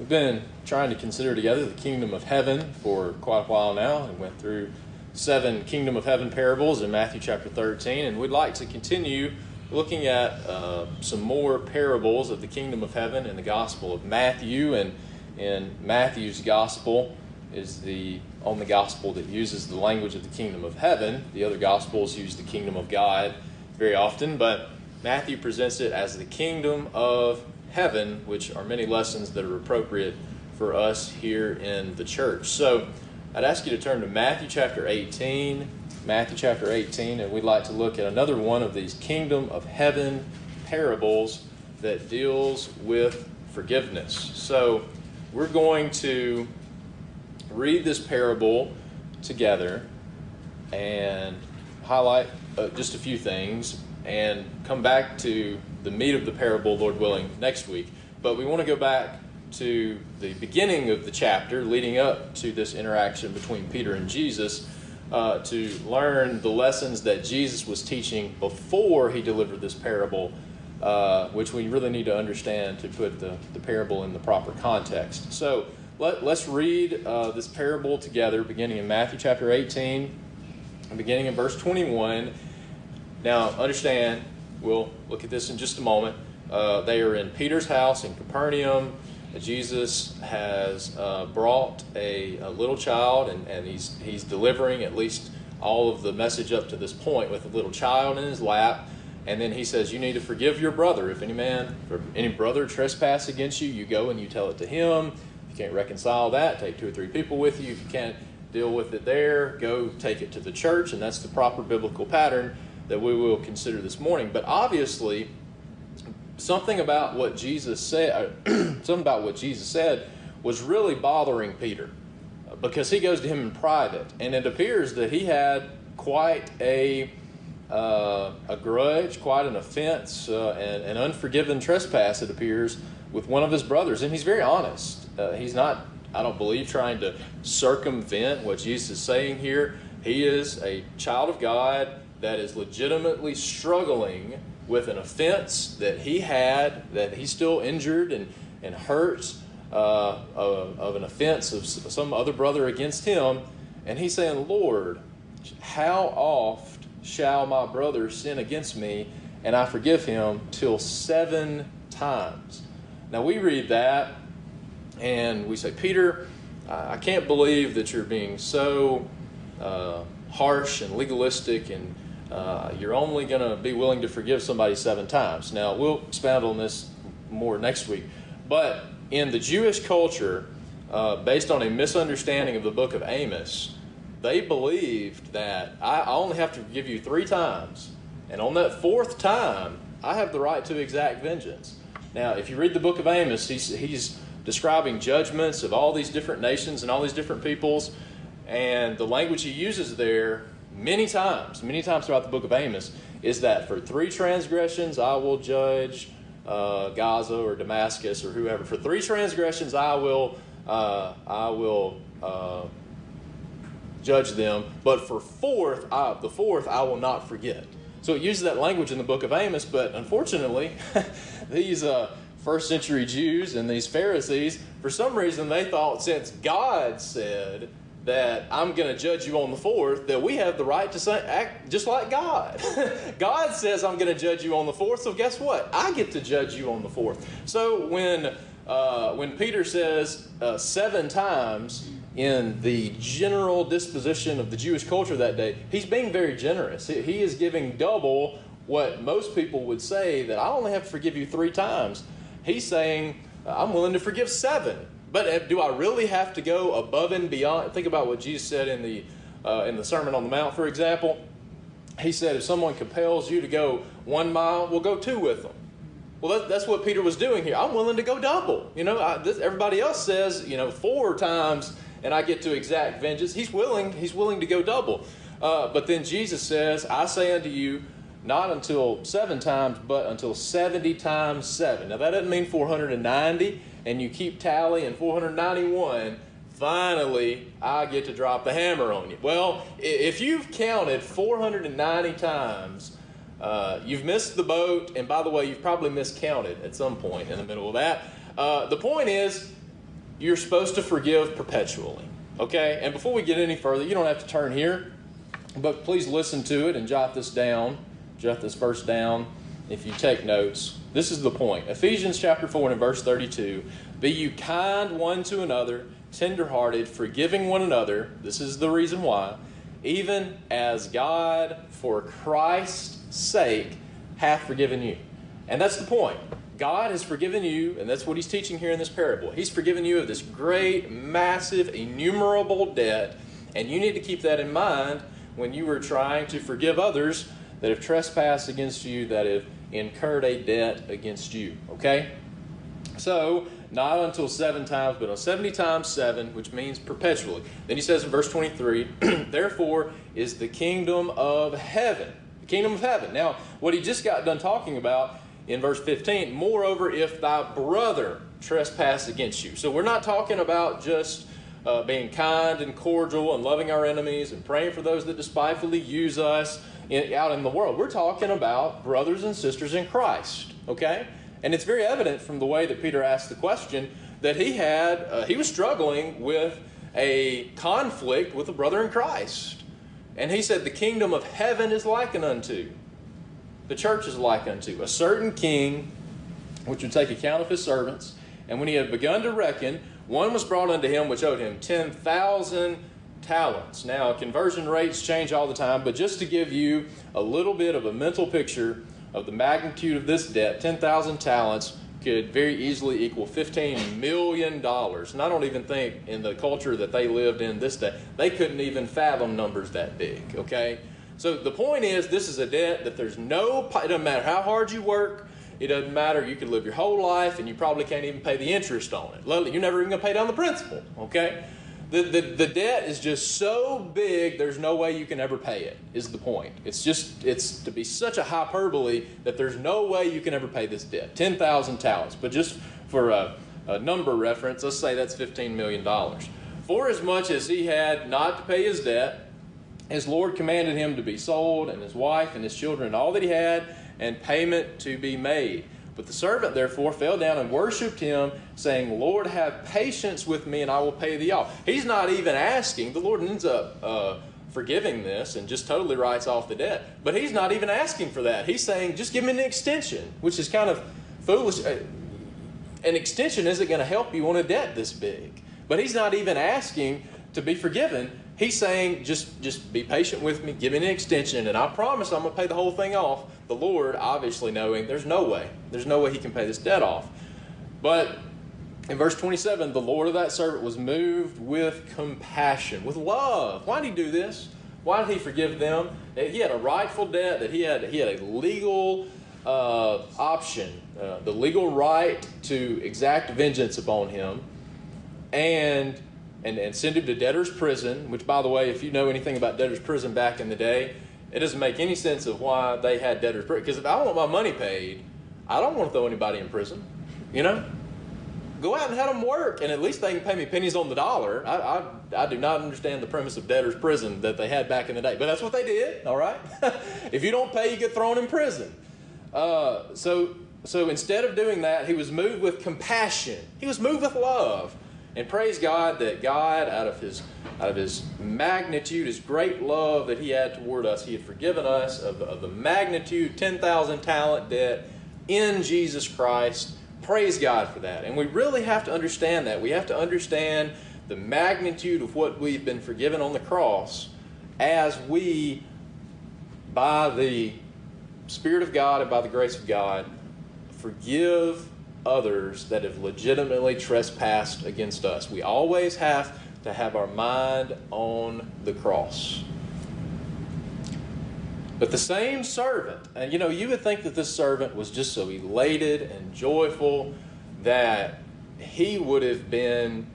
We've been trying to consider together the kingdom of heaven for quite a while now and went through seven kingdom of heaven parables in Matthew chapter 13. And we'd like to continue looking at uh, some more parables of the kingdom of heaven in the gospel of Matthew. And in Matthew's gospel is the only gospel that uses the language of the kingdom of heaven. The other gospels use the kingdom of God very often, but Matthew presents it as the kingdom of heaven, which are many lessons that are appropriate for us here in the church. So I'd ask you to turn to Matthew chapter 18. Matthew chapter 18, and we'd like to look at another one of these kingdom of heaven parables that deals with forgiveness. So we're going to read this parable together and highlight uh, just a few things and come back to the meat of the parable, Lord willing, next week. But we want to go back to the beginning of the chapter leading up to this interaction between Peter and Jesus uh, to learn the lessons that Jesus was teaching before he delivered this parable, uh, which we really need to understand to put the, the parable in the proper context. So let, us read uh, this parable together, beginning in Matthew chapter 18, beginning in verse 21. Now, understand, We'll look at this in just a moment. Uh, they are in Peter's house in Capernaum. Jesus has uh, brought a, a, little child, and, and he's, he's delivering at least all of the message up to this point with a little child in his lap. And then he says, You need to forgive your brother. If any man, any brother trespass against you, you go and you tell it to him. If you can't reconcile that, take two or three people with you. If you can't deal with it there, go take it to the church. And that's the proper biblical pattern that we will consider this morning. But obviously, something about what Jesus said, something about what Jesus said, was really bothering Peter because he goes to him in private, and it appears that he had quite a uh, a grudge, quite an offense, uh, and an unforgiven trespass. It appears with one of his brothers, and he's very honest. Uh, he's not, I don't believe, trying to circumvent what Jesus is saying here. He is a child of God that is legitimately struggling with an offense that he had, that he's still injured and, and hurt uh, of, of an offense of some other brother against him, and he's saying, Lord, how oft shall my brother sin against me and I forgive him till seven times? Now we read that and we say, Peter, I can't believe that you're being so uh, harsh and legalistic and uh, you're only going to be willing to forgive somebody seven times. Now, we'll expound on this more next week. But in the Jewish culture, uh, based on a misunderstanding of the book of Amos, they believed that I only have to forgive you three times. And on that fourth time, I have the right to exact vengeance. Now, if you read the book of Amos, he's, he's describing judgments of all these different nations and all these different peoples. And the language he uses there many times, many times throughout the book of Amos, is that for three transgressions I will judge uh, Gaza or Damascus or whoever. For three transgressions I will uh, I will uh, judge them, but for fourth, I, the fourth I will not forget. So it uses that language in the book of Amos, but unfortunately, these uh, first century Jews and these Pharisees, for some reason, they thought since God said that I'm going to judge you on the fourth, that we have the right to say, act just like God. God says I'm going to judge you on the fourth, so guess what? I get to judge you on the fourth. So when uh, when Peter says uh, seven times in the general disposition of the Jewish culture that day, he's being very generous. He is giving double what most people would say that I only have to forgive you three times. He's saying I'm willing to forgive seven but do I really have to go above and beyond? Think about what Jesus said in the uh, in the Sermon on the Mount, for example. He said, if someone compels you to go one mile, we'll go two with them. Well, that, that's what Peter was doing here. I'm willing to go double. You know, I, this, everybody else says, you know, four times and I get to exact vengeance. He's willing. He's willing to go double. Uh, but then Jesus says, I say unto you, not until seven times, but until 70 times seven. Now, that doesn't mean 490, and you keep tally, and 491, finally, I get to drop the hammer on you. Well, if you've counted 490 times, uh, you've missed the boat, and by the way, you've probably miscounted at some point in the middle of that. Uh, the point is, you're supposed to forgive perpetually. Okay? And before we get any further, you don't have to turn here, but please listen to it and jot this down. Jot this verse down if you take notes. This is the point. Ephesians chapter 4 and verse 32. Be you kind one to another, tenderhearted, forgiving one another. This is the reason why. Even as God, for Christ's sake, hath forgiven you. And that's the point. God has forgiven you, and that's what he's teaching here in this parable. He's forgiven you of this great, massive, innumerable debt, and you need to keep that in mind when you are trying to forgive others that have trespassed against you, that have incurred a debt against you. Okay? So, not until seven times, but on 70 times seven, which means perpetually. Then he says in verse 23, Therefore is the kingdom of heaven. The kingdom of heaven. Now, what he just got done talking about in verse 15, moreover, if thy brother trespass against you. So we're not talking about just uh, being kind and cordial and loving our enemies and praying for those that despitefully use us in, out in the world. We're talking about brothers and sisters in Christ, okay? And it's very evident from the way that Peter asked the question that he had, uh, he was struggling with a conflict with a brother in Christ. And he said, The kingdom of heaven is likened unto the church is like unto a certain king which would take account of his servants. And when he had begun to reckon, one was brought unto him which owed him 10,000 talents. Now, conversion rates change all the time, but just to give you a little bit of a mental picture of the magnitude of this debt, 10,000 talents could very easily equal $15 million. And I don't even think in the culture that they lived in this day, they couldn't even fathom numbers that big, okay? So the point is, this is a debt that there's no, it doesn't matter how hard you work, it doesn't matter. You could live your whole life and you probably can't even pay the interest on it. You're never even going to pay down the principal, okay? The, the, the debt is just so big, there's no way you can ever pay it, is the point. It's just, it's to be such a hyperbole that there's no way you can ever pay this debt. 10,000 talents. But just for a, a number reference, let's say that's $15 million. For as much as he had not to pay his debt, his Lord commanded him to be sold, and his wife and his children, and all that he had, and payment to be made. But the servant therefore fell down and worshipped him, saying, Lord, have patience with me, and I will pay thee off. He's not even asking. The Lord ends up uh, forgiving this and just totally writes off the debt. But he's not even asking for that. He's saying, just give me an extension, which is kind of foolish. Uh, an extension isn't going to help you on a debt this big. But he's not even asking to be forgiven. He's saying, just, just be patient with me, give me an extension, and I promise I'm going to pay the whole thing off. The Lord, obviously knowing there's no way, there's no way he can pay this debt off. But in verse 27, the Lord of that servant was moved with compassion, with love. Why did he do this? Why did he forgive them? He had a rightful debt, that he had, he had a legal uh, option, uh, the legal right to exact vengeance upon him. And and, and send him to debtor's prison, which, by the way, if you know anything about debtor's prison back in the day, it doesn't make any sense of why they had debtor's prison. Because if I want my money paid, I don't want to throw anybody in prison. You know? Go out and have them work, and at least they can pay me pennies on the dollar. I, I, I do not understand the premise of debtor's prison that they had back in the day, but that's what they did, all right? if you don't pay, you get thrown in prison. Uh, so, so instead of doing that, he was moved with compassion, he was moved with love. And praise God that God, out of his out of his magnitude, his great love that he had toward us, he had forgiven us of, of the magnitude, 10,000 talent debt in Jesus Christ. Praise God for that. And we really have to understand that. We have to understand the magnitude of what we've been forgiven on the cross as we, by the Spirit of God and by the grace of God, forgive others that have legitimately trespassed against us. We always have to have our mind on the cross. But the same servant, and you know, you would think that this servant was just so elated and joyful that he would have been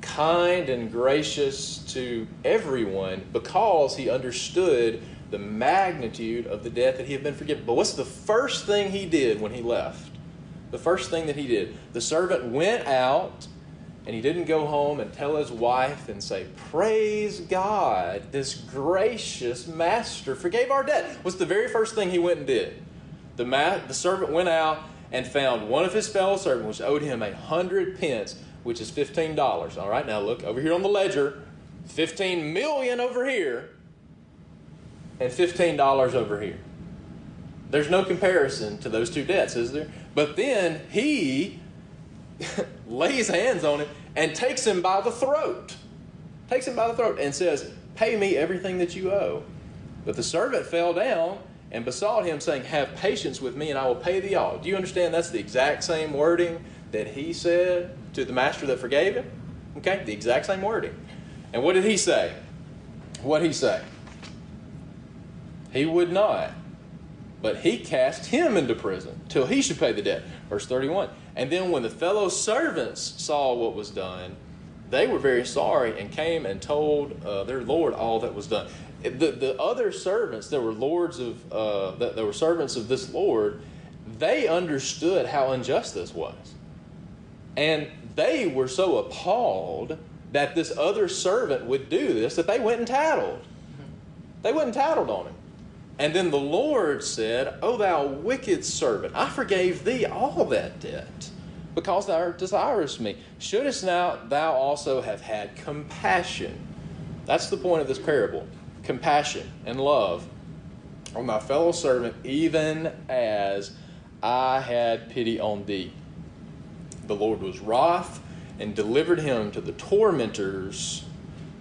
kind and gracious to everyone because he understood the magnitude of the debt that he had been forgiven. But what's the first thing he did when he left? The first thing that he did, the servant went out and he didn't go home and tell his wife and say, Praise God, this gracious master forgave our debt. What's the very first thing he went and did? The, ma- the servant went out and found one of his fellow servants which owed him a hundred pence, which is fifteen dollars. All right, now look over here on the ledger, fifteen million over here, and fifteen dollars over here. There's no comparison to those two debts, is there? But then he lays hands on him and takes him by the throat. Takes him by the throat and says, Pay me everything that you owe. But the servant fell down and besought him, saying, Have patience with me, and I will pay thee all. Do you understand that's the exact same wording that he said to the master that forgave him? Okay, the exact same wording. And what did he say? What did he say? He would not. But he cast him into prison till he should pay the debt. Verse 31. And then when the fellow servants saw what was done, they were very sorry and came and told uh, their lord all that was done. The, the other servants that were lords of uh, that, that were servants of this lord, they understood how unjust this was, and they were so appalled that this other servant would do this that they went and tattled. They went and tattled on him. And then the Lord said, O thou wicked servant, I forgave thee all that debt, because thou desirest me. Shouldest now thou also have had compassion? That's the point of this parable compassion and love on my fellow servant, even as I had pity on thee. The Lord was wroth and delivered him to the tormentors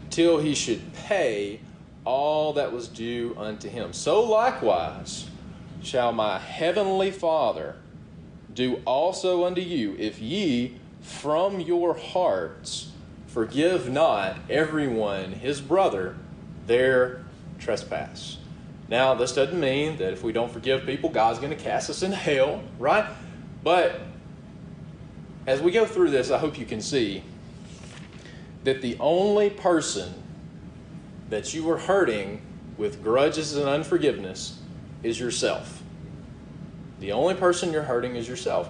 till he should pay all that was due unto him. So likewise shall my heavenly Father do also unto you, if ye from your hearts forgive not everyone his brother their trespass. Now, this doesn't mean that if we don't forgive people, God's going to cast us into hell, right? But as we go through this, I hope you can see that the only person that you are hurting with grudges and unforgiveness is yourself. The only person you're hurting is yourself.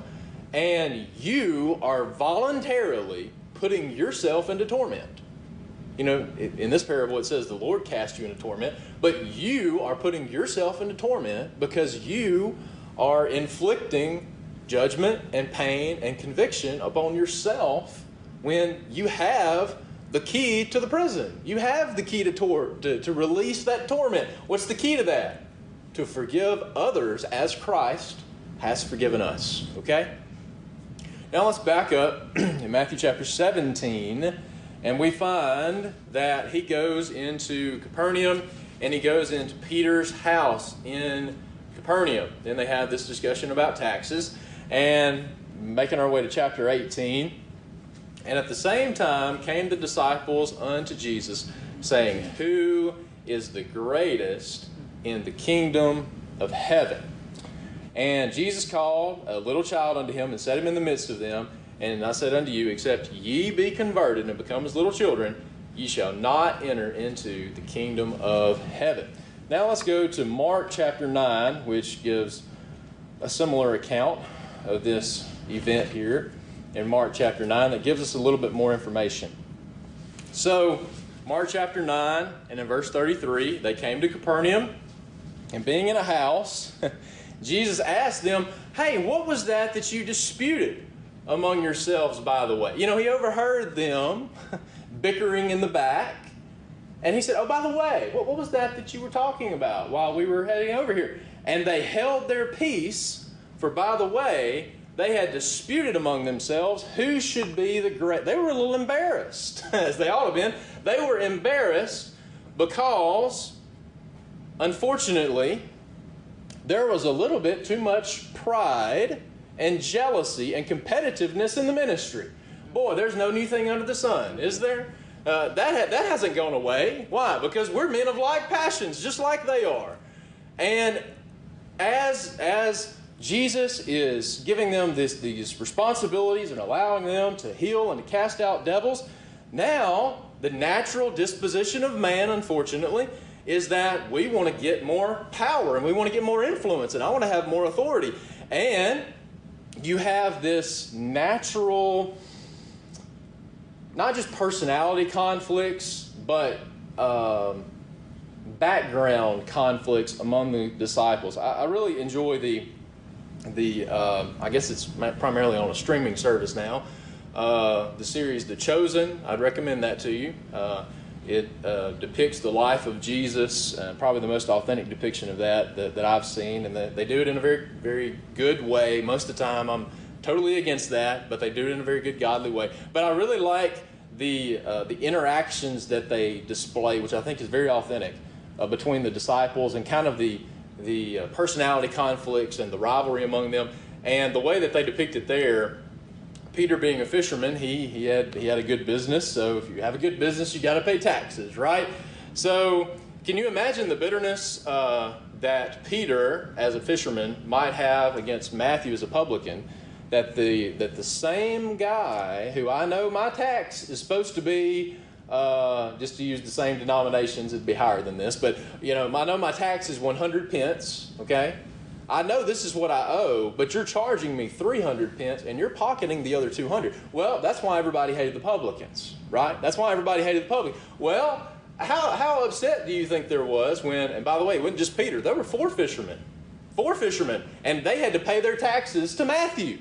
And you are voluntarily putting yourself into torment. You know, in this parable it says the Lord cast you into torment, but you are putting yourself into torment because you are inflicting judgment and pain and conviction upon yourself when you have the key to the prison. You have the key to, tor- to, to release that torment. What's the key to that? To forgive others as Christ has forgiven us. Okay? Now let's back up in Matthew chapter 17, and we find that he goes into Capernaum and he goes into Peter's house in Capernaum. Then they have this discussion about taxes, and making our way to chapter 18. And at the same time came the disciples unto Jesus, saying, Who is the greatest in the kingdom of heaven? And Jesus called a little child unto him and set him in the midst of them. And I said unto you, Except ye be converted and become as little children, ye shall not enter into the kingdom of heaven. Now let's go to Mark chapter 9, which gives a similar account of this event here in Mark chapter 9 that gives us a little bit more information. So, Mark chapter 9 and in verse 33, they came to Capernaum, and being in a house, Jesus asked them, Hey, what was that that you disputed among yourselves, by the way? You know, he overheard them bickering in the back. And he said, Oh, by the way, what, what was that that you were talking about while we were heading over here? And they held their peace, for by the way, they had disputed among themselves who should be the great. They were a little embarrassed, as they ought to have been. They were embarrassed because, unfortunately, there was a little bit too much pride and jealousy and competitiveness in the ministry. Boy, there's no new thing under the sun, is there? Uh, that, ha- that hasn't gone away. Why? Because we're men of like passions, just like they are. And as, as Jesus is giving them this, these responsibilities and allowing them to heal and to cast out devils, now the natural disposition of man, unfortunately, is that we want to get more power and we want to get more influence and I want to have more authority. And you have this natural, not just personality conflicts, but um, background conflicts among the disciples. I, I really enjoy the the uh, I guess it's primarily on a streaming service now. Uh, the series The Chosen. I'd recommend that to you. Uh, it uh, depicts the life of Jesus, uh, probably the most authentic depiction of that that, that I've seen, and they do it in a very very good way. Most of the time, I'm totally against that, but they do it in a very good godly way. But I really like the uh, the interactions that they display, which I think is very authentic between the disciples and kind of the the uh, personality conflicts and the rivalry among them. And the way that they depict it there, Peter being a fisherman, he, he, had, he had a good business. So if you have a good business, you got to pay taxes, right? So can you imagine the bitterness uh, that Peter, as a fisherman, might have against Matthew as a publican? That the, that the same guy who I know my tax is supposed to be uh, just to use the same denominations, it'd be higher than this. But you know, I know my tax is 100 pence. Okay, I know this is what I owe, but you're charging me 300 pence, and you're pocketing the other 200. Well, that's why everybody hated the publicans, right? That's why everybody hated the public. Well, how how upset do you think there was when? And by the way, it wasn't just Peter. There were four fishermen, four fishermen, and they had to pay their taxes to Matthew.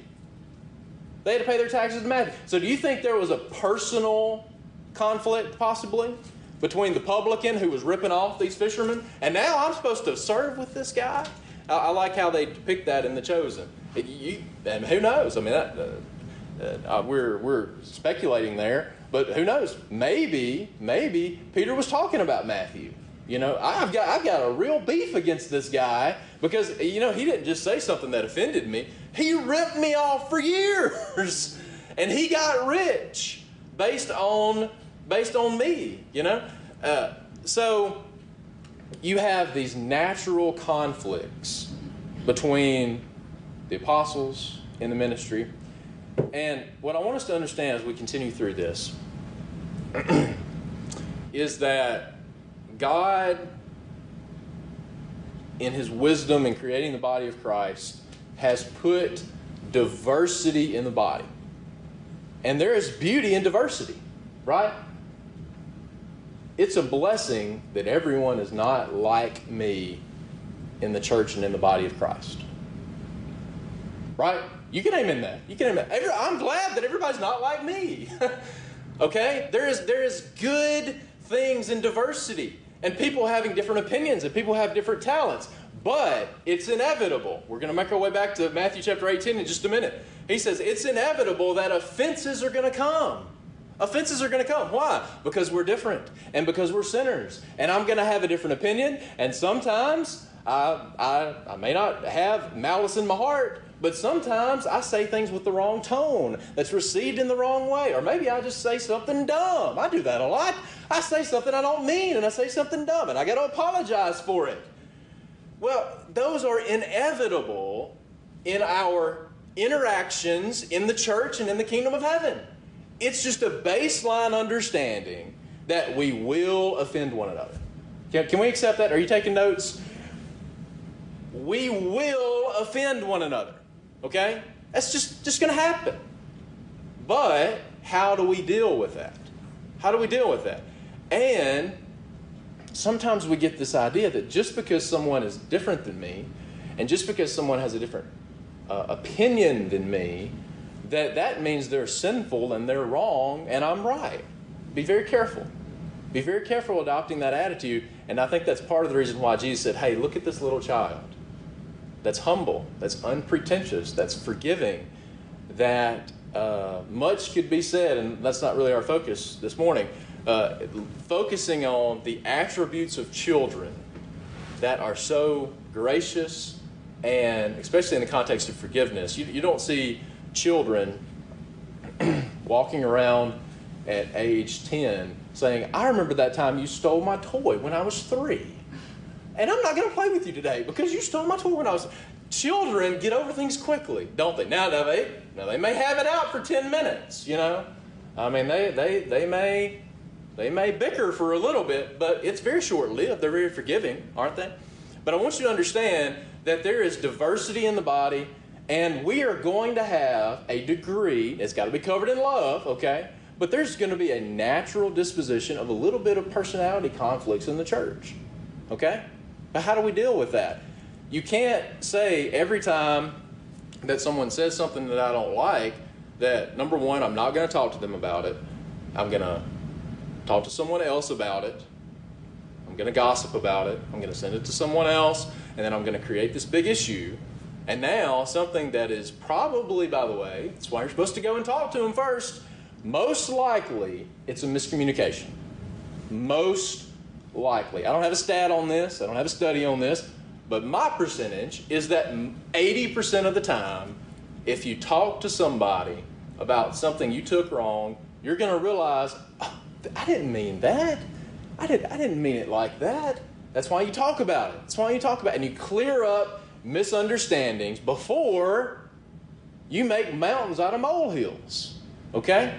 They had to pay their taxes to Matthew. So, do you think there was a personal conflict, possibly, between the publican who was ripping off these fishermen, and now I'm supposed to serve with this guy. I, I like how they depict that in The Chosen. It, you, and who knows? I mean, that, uh, uh, we're we're speculating there, but who knows? Maybe maybe Peter was talking about Matthew. You know, I've got I've got a real beef against this guy because you know he didn't just say something that offended me. He ripped me off for years, and he got rich based on based on me, you know? Uh, so you have these natural conflicts between the apostles in the ministry. And what I want us to understand as we continue through this is that God, in His wisdom in creating the body of Christ, has put diversity in the body. And there is beauty in diversity, right? It's a blessing that everyone is not like me in the church and in the body of Christ. Right? You can amen that. You can amen. Every, I'm glad that everybody's not like me. okay? There is there is good things in diversity and people having different opinions and people have different talents. But it's inevitable. We're going to make our way back to Matthew chapter 18 in just a minute. He says it's inevitable that offenses are going to come. Offenses are going to come. Why? Because we're different and because we're sinners. And I'm going to have a different opinion. And sometimes I, I, I may not have malice in my heart, but sometimes I say things with the wrong tone that's received in the wrong way. Or maybe I just say something dumb. I do that a lot. I say something I don't mean and I say something dumb and I got to apologize for it. Well, those are inevitable in our interactions in the church and in the kingdom of heaven. It's just a baseline understanding that we will offend one another. Can, can we accept that? Are you taking notes? We will offend one another. Okay? That's just, just going to happen. But how do we deal with that? How do we deal with that? And sometimes we get this idea that just because someone is different than me, and just because someone has a different uh, opinion than me, that that means they're sinful and they're wrong and I'm right. Be very careful. Be very careful adopting that attitude. And I think that's part of the reason why Jesus said, hey, look at this little child that's humble, that's unpretentious, that's forgiving, that uh, much could be said, and that's not really our focus this morning. Uh, focusing on the attributes of children that are so gracious and especially in the context of forgiveness. You, you don't see children walking around at age 10 saying, I remember that time you stole my toy when I was three. And I'm not going to play with you today because you stole my toy when I was. Children get over things quickly, don't they? Now, now they now they may have it out for ten minutes. You know, I mean they they they may they may bicker for a little bit, but it's very short lived. They're very forgiving, aren't they? But I want you to understand that there is diversity in the body, and we are going to have a degree. It's got to be covered in love, okay? But there's going to be a natural disposition of a little bit of personality conflicts in the church, okay? But how do we deal with that? You can't say every time that someone says something that I don't like that, number one, I'm not going to talk to them about it. I'm going to talk to someone else about it. I'm going to gossip about it. I'm going to send it to someone else. And then I'm going to create this big issue. And now, something that is probably, by the way, that's why you're supposed to go and talk to them first. Most likely, it's a miscommunication. Most likely. I don't have a stat on this, I don't have a study on this, but my percentage is that 80% of the time, if you talk to somebody about something you took wrong, you're going to realize, oh, I didn't mean that. I, did, I didn't mean it like that. That's why you talk about it. That's why you talk about it. And you clear up misunderstandings before you make mountains out of molehills. Okay?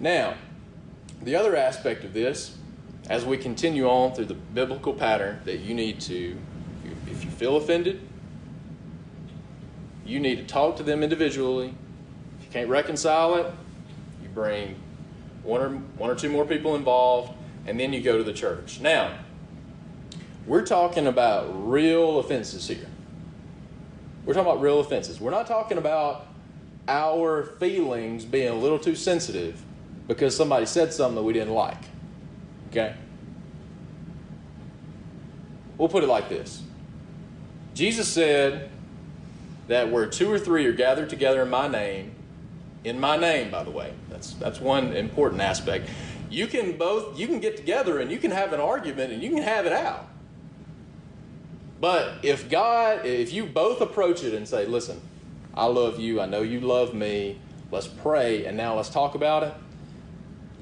Now, the other aspect of this, as we continue on through the biblical pattern that you need to if you feel offended, you need to talk to them individually. If you can't reconcile it, you bring one or, one or two more people involved, and then you go to the church. Now, we're talking about real offenses here. We're talking about real offenses. We're not talking about our feelings being a little too sensitive because somebody said something that we didn't like. Okay? We'll put it like this Jesus said that where two or three are gathered together in my name, in my name, by the way, that's, that's one important aspect. You can both, you can get together and you can have an argument and you can have it out. But if God, if you both approach it and say, listen, I love you, I know you love me, let's pray, and now let's talk about it.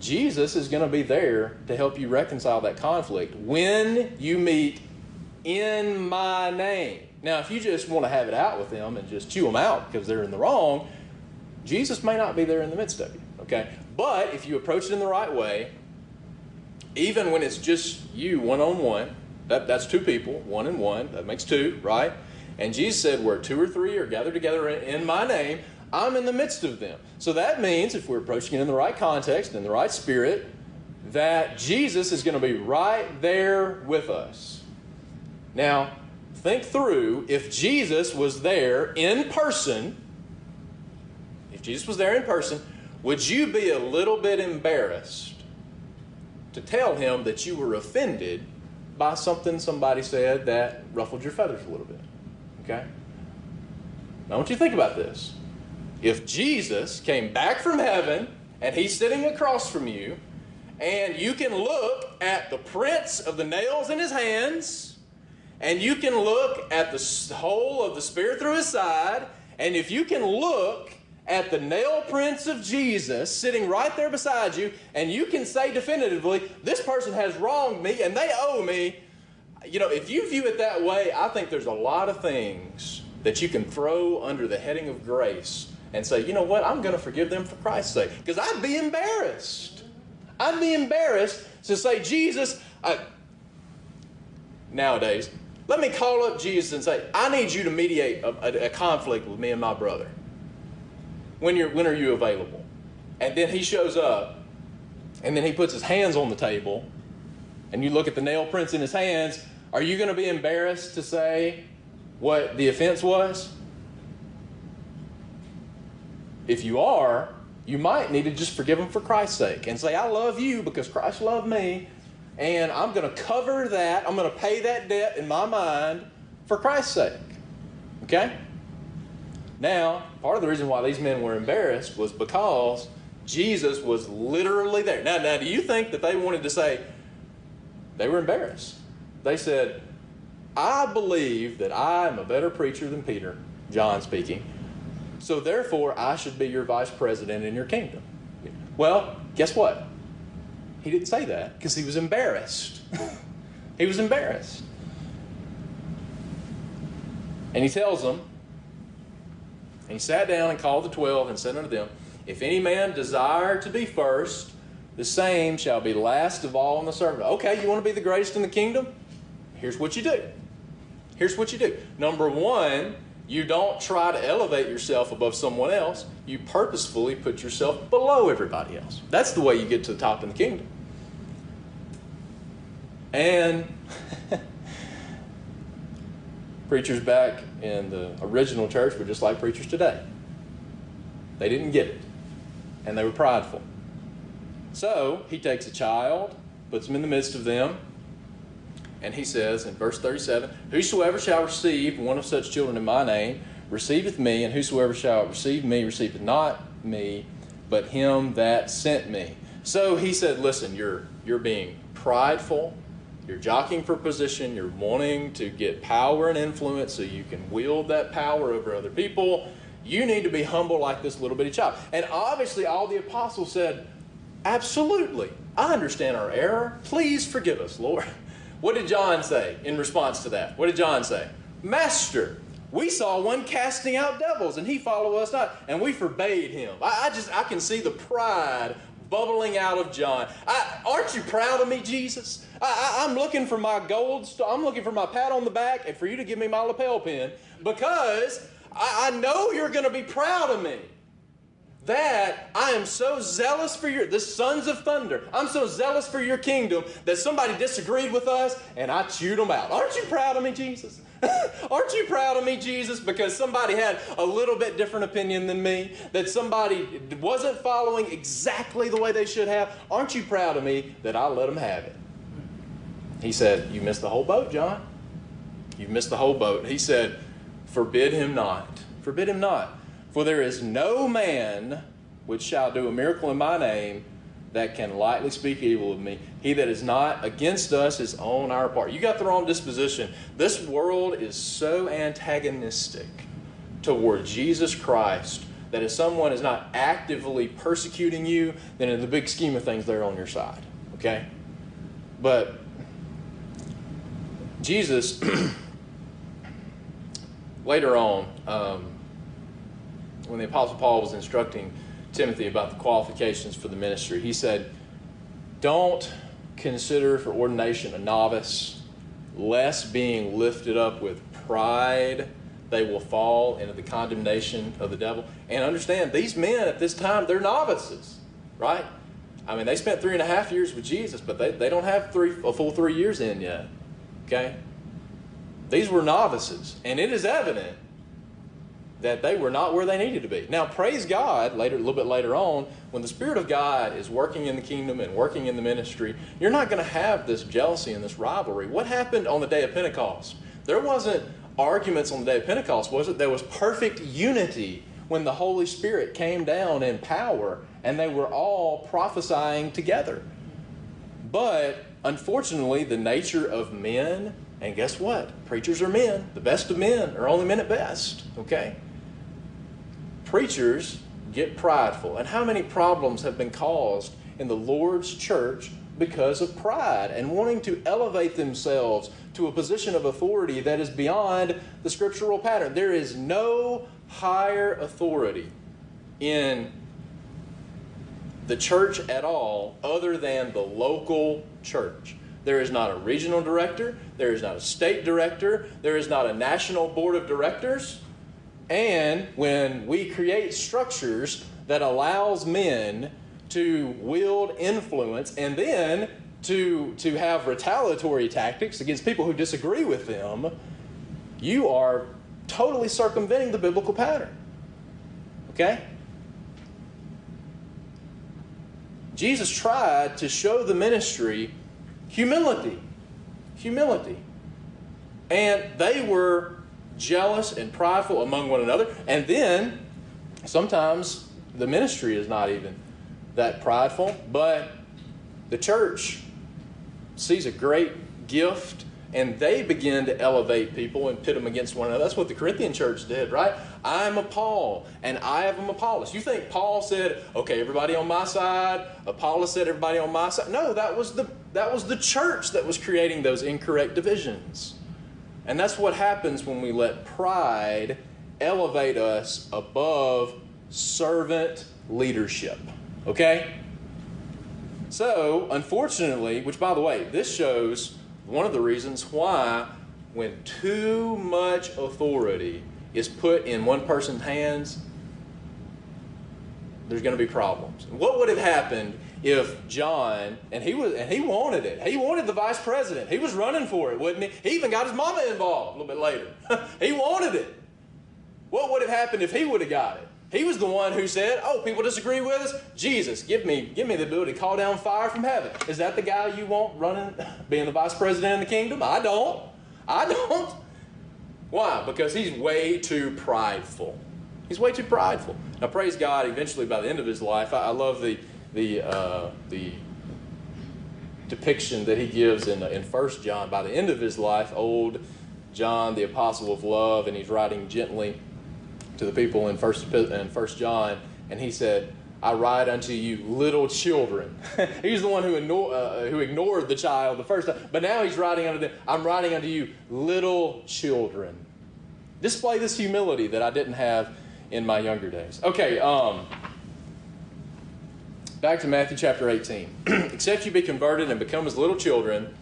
Jesus is going to be there to help you reconcile that conflict when you meet in my name. Now, if you just want to have it out with them and just chew them out because they're in the wrong, Jesus may not be there in the midst of you. Okay? But if you approach it in the right way, even when it's just you one on one, that, that's two people, one and one, that makes two, right? And Jesus said, Where two or three are gathered together in my name, I'm in the midst of them. So that means, if we're approaching it in the right context, in the right spirit, that Jesus is going to be right there with us. Now, think through if Jesus was there in person, if Jesus was there in person, would you be a little bit embarrassed to tell him that you were offended by something somebody said that ruffled your feathers a little bit? Okay? Now, I want you to think about this. If Jesus came back from heaven and he's sitting across from you, and you can look at the prints of the nails in his hands, and you can look at the hole of the spear through his side, and if you can look at the nail prints of Jesus sitting right there beside you, and you can say definitively, This person has wronged me and they owe me. You know, if you view it that way, I think there's a lot of things that you can throw under the heading of grace and say, You know what? I'm going to forgive them for Christ's sake. Because I'd be embarrassed. I'd be embarrassed to say, Jesus, I, nowadays, let me call up Jesus and say, I need you to mediate a, a, a conflict with me and my brother. When, you're, when are you available? And then he shows up, and then he puts his hands on the table, and you look at the nail prints in his hands. Are you going to be embarrassed to say what the offense was? If you are, you might need to just forgive him for Christ's sake and say, I love you because Christ loved me, and I'm going to cover that. I'm going to pay that debt in my mind for Christ's sake. Okay? Now, part of the reason why these men were embarrassed was because Jesus was literally there. Now, now, do you think that they wanted to say they were embarrassed? They said, I believe that I am a better preacher than Peter, John speaking, so therefore I should be your vice president in your kingdom. Well, guess what? He didn't say that because he was embarrassed. he was embarrassed. And he tells them, and he sat down and called the twelve and said unto them, If any man desire to be first, the same shall be last of all in the servant. Okay, you want to be the greatest in the kingdom? Here's what you do. Here's what you do. Number one, you don't try to elevate yourself above someone else. You purposefully put yourself below everybody else. That's the way you get to the top in the kingdom. And preachers back in the original church were just like preachers today. They didn't get it, and they were prideful. So he takes a child, puts him in the midst of them, and he says in verse 37 Whosoever shall receive one of such children in my name receiveth me, and whosoever shall receive me receiveth not me, but him that sent me. So he said, Listen, you're, you're being prideful. You're jockeying for position. You're wanting to get power and influence so you can wield that power over other people. You need to be humble like this little bitty child. And obviously, all the apostles said, Absolutely. I understand our error. Please forgive us, Lord. What did John say in response to that? What did John say? Master, we saw one casting out devils and he followed us not, and we forbade him. I, I just, I can see the pride bubbling out of John. I, aren't you proud of me, Jesus? I, am looking for my gold, st- I'm looking for my pat on the back and for you to give me my lapel pin because I, I know you're going to be proud of me that I am so zealous for your, the sons of thunder, I'm so zealous for your kingdom that somebody disagreed with us and I chewed them out. Aren't you proud of me, Jesus? Aren't you proud of me, Jesus, because somebody had a little bit different opinion than me, that somebody wasn't following exactly the way they should have? Aren't you proud of me that I let them have it? He said, You missed the whole boat, John. You missed the whole boat. He said, Forbid him not. Forbid him not. For there is no man which shall do a miracle in my name that can lightly speak evil of me. He that is not against us is on our part. You got the wrong disposition. This world is so antagonistic toward Jesus Christ that if someone is not actively persecuting you, then in the big scheme of things, they're on your side. Okay? But Jesus, later on, um, when the Apostle Paul was instructing Timothy about the qualifications for the ministry, he said, Don't consider for ordination a novice, lest being lifted up with pride they will fall into the condemnation of the devil. And understand, these men at this time, they're novices, right? I mean, they spent three and a half years with Jesus, but they, they don't have three, a full three years in yet. Okay? These were novices. And it is evident that they were not where they needed to be. Now, praise God, later, a little bit later on, when the Spirit of God is working in the kingdom and working in the ministry, you're not going to have this jealousy and this rivalry. What happened on the day of Pentecost? There wasn't arguments on the day of Pentecost, was it? There was perfect unity when the Holy Spirit came down in power and they were all prophesying together. But unfortunately, the nature of men, and guess what? Preachers are men. The best of men are only men at best, okay? Preachers get prideful. And how many problems have been caused in the Lord's church because of pride and wanting to elevate themselves to a position of authority that is beyond the scriptural pattern? There is no higher authority in the church at all other than the local church. There is not a regional director, there is not a state director, there is not a national board of directors. And when we create structures that allows men to wield influence and then to, to have retaliatory tactics against people who disagree with them, you are totally circumventing the biblical pattern. Okay? Jesus tried to show the ministry humility. Humility. And they were jealous and prideful among one another. And then sometimes the ministry is not even that prideful, but the church sees a great gift and they begin to elevate people and pit them against one another. That's what the Corinthian church did, right? I'm a Paul and I am Apollos. You think Paul said, "Okay, everybody on my side," Apollos said, "Everybody on my side"? No, that was the that was the church that was creating those incorrect divisions. And that's what happens when we let pride elevate us above servant leadership. Okay? So, unfortunately, which by the way, this shows one of the reasons why when too much authority is put in one person's hands, there's going to be problems. What would have happened if John and he was and he wanted it. He wanted the vice president. He was running for it, wouldn't he? He even got his mama involved a little bit later. he wanted it. What would have happened if he would have got it? He was the one who said, "Oh, people disagree with us. Jesus, give me, give me the ability to call down fire from heaven." Is that the guy you want running, being the vice president in the kingdom? I don't. I don't. Why? Because he's way too prideful. He's way too prideful. Now, praise God. Eventually, by the end of his life, I, I love the the uh, the depiction that he gives in in First John. By the end of his life, old John, the apostle of love, and he's writing gently to the people in First in First John, and he said, "I write unto you, little children." he's the one who ignored, uh, who ignored the child the first time, but now he's writing unto them, "I'm writing unto you, little children." Display this humility that I didn't have in my younger days. Okay, um, back to Matthew chapter 18. Except you be converted and become as little children,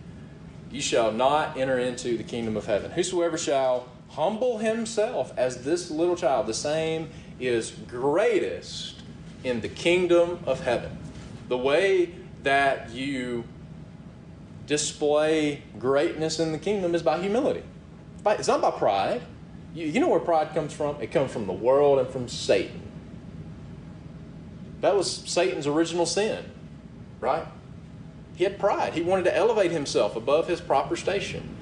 you shall not enter into the kingdom of heaven. Whosoever shall humble himself as this little child, the same is greatest in the kingdom of heaven. The way that you display greatness in the kingdom is by humility. It's not by pride. You, know where pride comes from? It comes from the world and from Satan. That was Satan's original sin, right? He had pride. He wanted to elevate himself above his proper station.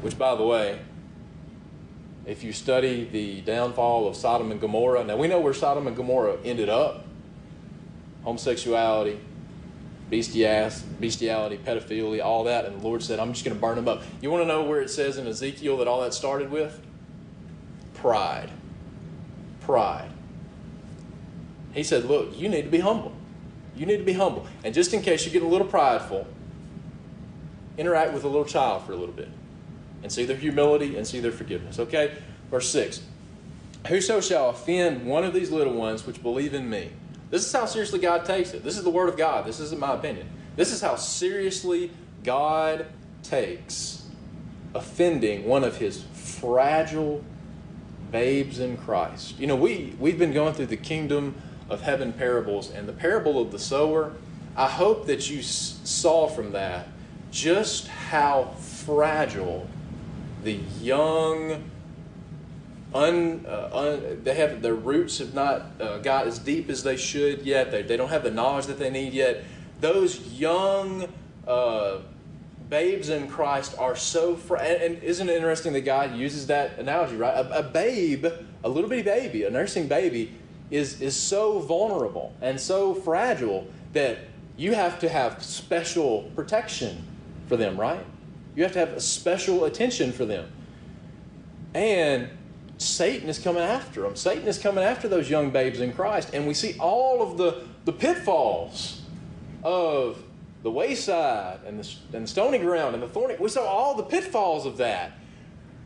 Which, by the way, if you study the downfall of Sodom and Gomorrah, now we know where Sodom and Gomorrah ended up homosexuality, bestiality, pedophilia, all that. And the Lord said, I'm just going to burn them up. You want to know where it says in Ezekiel that all that started with? Pride. Pride. He said, Look, you need to be humble. You need to be humble. And just in case you get a little prideful, interact with a little child for a little bit and see their humility and see their forgiveness. Okay? Verse 6 Whoso shall offend one of these little ones which believe in me. This is how seriously God takes it. This is the Word of God. This isn't my opinion. This is how seriously God takes offending one of his fragile babes in Christ. You know, we, we've been going through the kingdom of heaven parables and the parable of the sower. I hope that you saw from that just how fragile the young, un, uh, un, they have their roots have not uh, got as deep as they should yet. They, they don't have the knowledge that they need yet. Those young uh, babes in Christ are so fra- and, and, isn't it interesting that God uses that analogy, right? A, a babe, a little bitty baby, a nursing baby, is is so vulnerable and so fragile that you have to have special protection for them, right? You have to have a special attention for them. And Satan is coming after them. Satan is coming after those young babes in Christ. And we see all of the, the pitfalls of the wayside and the, and the stony ground and the thorny. We saw all the pitfalls of that.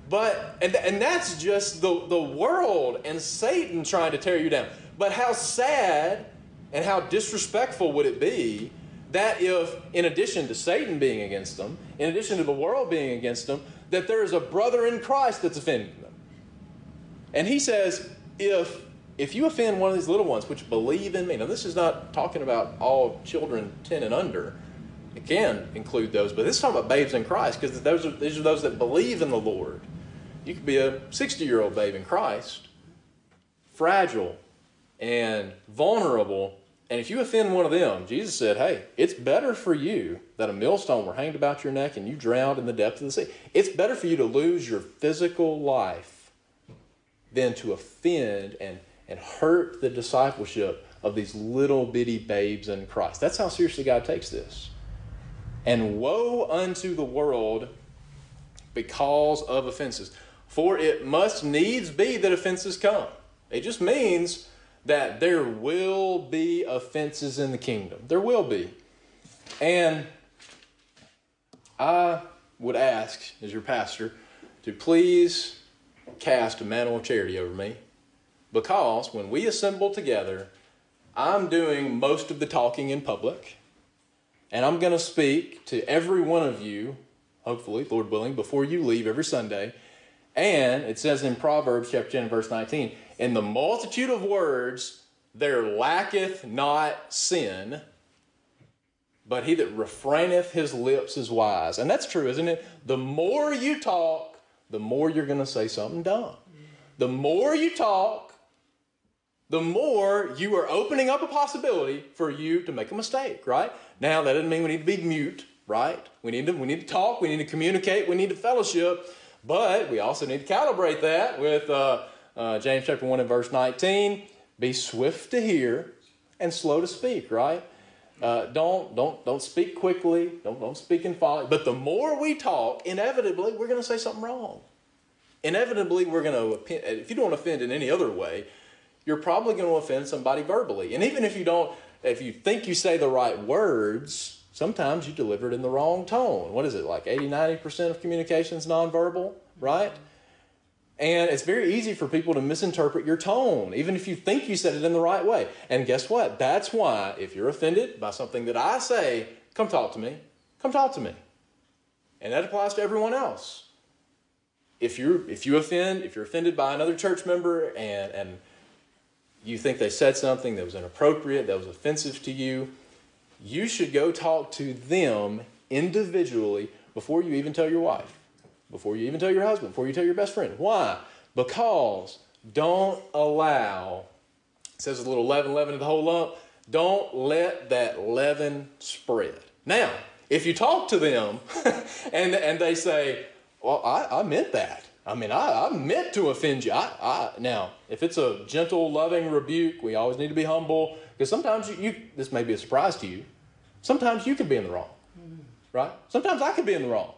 But, and, and that's just the, the world and Satan trying to tear you down. But how sad and how disrespectful would it be that if, in addition to Satan being against them, in addition to the world being against them, that there is a brother in Christ that's offending them. And he says, if if you offend one of these little ones which believe in me, now this is not talking about all children 10 and under. It can include those, but this is talking about babes in Christ because those are, these are those that believe in the Lord. You could be a 60 year old babe in Christ, fragile and vulnerable and if you offend one of them, Jesus said, Hey, it's better for you that a millstone were hanged about your neck and you drowned in the depth of the sea. It's better for you to lose your physical life than to offend and, and hurt the discipleship of these little bitty babes in Christ. That's how seriously God takes this. And woe unto the world because of offenses. For it must needs be that offenses come. It just means that there will be offenses in the kingdom. There will be. And I would ask, as your pastor, to please cast a mantle of charity over me. Because when we assemble together, I'm doing most of the talking in public. And I'm going to speak to every one of you, hopefully, Lord willing, before you leave every Sunday. And it says in Proverbs chapter 10, verse 19, in the multitude of words there lacketh not sin, but he that refraineth his lips is wise. And that's true, isn't it? The more you talk, the more you're going to say something dumb. The more you talk, the more you are opening up a possibility for you to make a mistake, right? Now, that doesn't mean we need to be mute, right? We need to, we need to talk, we need to communicate, we need to fellowship, but we also need to calibrate that with uh, uh, James chapter 1 and verse 19. Be swift to hear and slow to speak, right? Uh, don't don't don't speak quickly. Don't don't speak in folly. But the more we talk, inevitably we're going to say something wrong. Inevitably, we're going to if you don't offend in any other way, you're probably going to offend somebody verbally. And even if you don't, if you think you say the right words, sometimes you deliver it in the wrong tone. What is it like? 80, 90 percent of communication is nonverbal, right? And it's very easy for people to misinterpret your tone, even if you think you said it in the right way. And guess what? That's why, if you're offended by something that I say, come talk to me. Come talk to me. And that applies to everyone else. If you if you offend, if you're offended by another church member and and you think they said something that was inappropriate, that was offensive to you, you should go talk to them individually before you even tell your wife before you even tell your husband, before you tell your best friend. Why? Because don't allow, it says a little leaven, leaven to the whole lump, don't let that leaven spread. Now, if you talk to them and, and they say, well, I, I meant that. I mean, I, I meant to offend you. I, I, now, if it's a gentle, loving rebuke, we always need to be humble because sometimes you, you, this may be a surprise to you. Sometimes you could be in the wrong, right? Sometimes I could be in the wrong.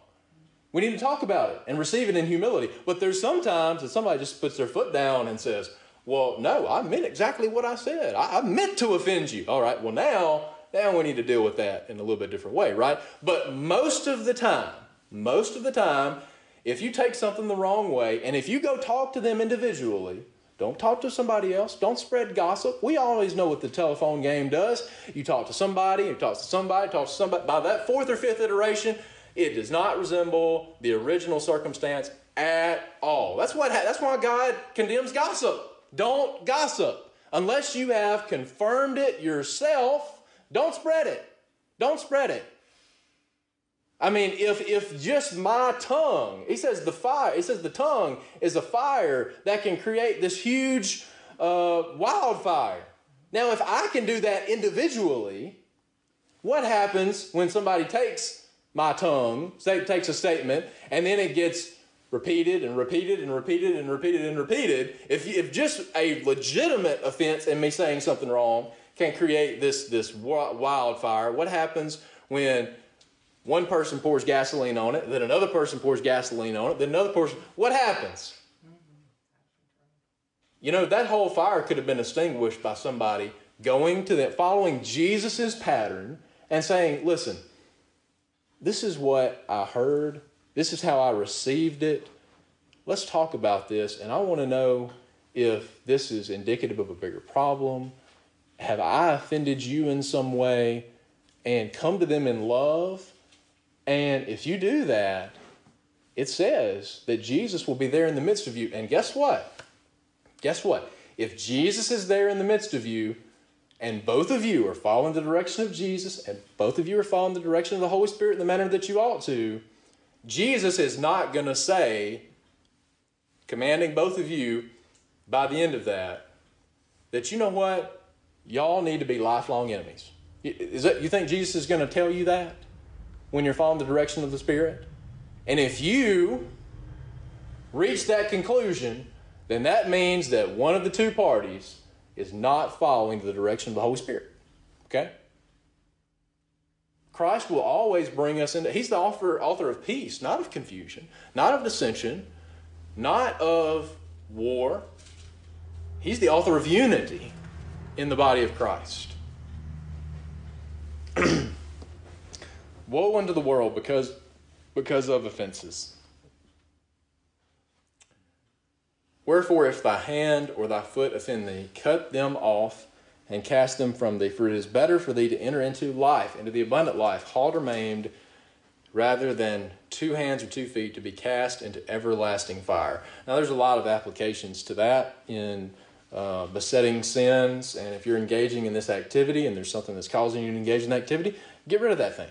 We need to talk about it and receive it in humility. But there's sometimes that somebody just puts their foot down and says, Well, no, I meant exactly what I said. I, I meant to offend you. All right, well, now, now we need to deal with that in a little bit different way, right? But most of the time, most of the time, if you take something the wrong way and if you go talk to them individually, don't talk to somebody else. Don't spread gossip. We always know what the telephone game does. You talk to somebody, you talk to somebody, talk to somebody. By that fourth or fifth iteration, it does not resemble the original circumstance at all. That's what that's why God condemns gossip. Don't gossip unless you have confirmed it yourself. Don't spread it. Don't spread it. I mean, if if just my tongue, he says the fire, he says the tongue is a fire that can create this huge uh, wildfire. Now, if I can do that individually, what happens when somebody takes my tongue, say, takes a statement, and then it gets repeated and repeated and repeated and repeated and repeated. If, if just a legitimate offense in me saying something wrong can create this, this wildfire, what happens when one person pours gasoline on it, then another person pours gasoline on it, then another person, what happens? You know, that whole fire could have been extinguished by somebody going to that, following Jesus' pattern and saying, listen, this is what I heard. This is how I received it. Let's talk about this. And I want to know if this is indicative of a bigger problem. Have I offended you in some way? And come to them in love. And if you do that, it says that Jesus will be there in the midst of you. And guess what? Guess what? If Jesus is there in the midst of you, and both of you are following the direction of Jesus, and both of you are following the direction of the Holy Spirit in the manner that you ought to, Jesus is not going to say, commanding both of you by the end of that, that you know what? Y'all need to be lifelong enemies. Is that, you think Jesus is going to tell you that when you're following the direction of the Spirit? And if you reach that conclusion, then that means that one of the two parties is not following the direction of the Holy Spirit. Okay? Christ will always bring us into, He's the author, author of peace, not of confusion, not of dissension, not of war. He's the author of unity in the body of Christ. Woe unto the world because because of offenses. Wherefore, if thy hand or thy foot offend thee, cut them off and cast them from thee. For it is better for thee to enter into life, into the abundant life, halt or maimed, rather than two hands or two feet to be cast into everlasting fire. Now, there's a lot of applications to that in uh, besetting sins. And if you're engaging in this activity and there's something that's causing you to engage in that activity, get rid of that thing.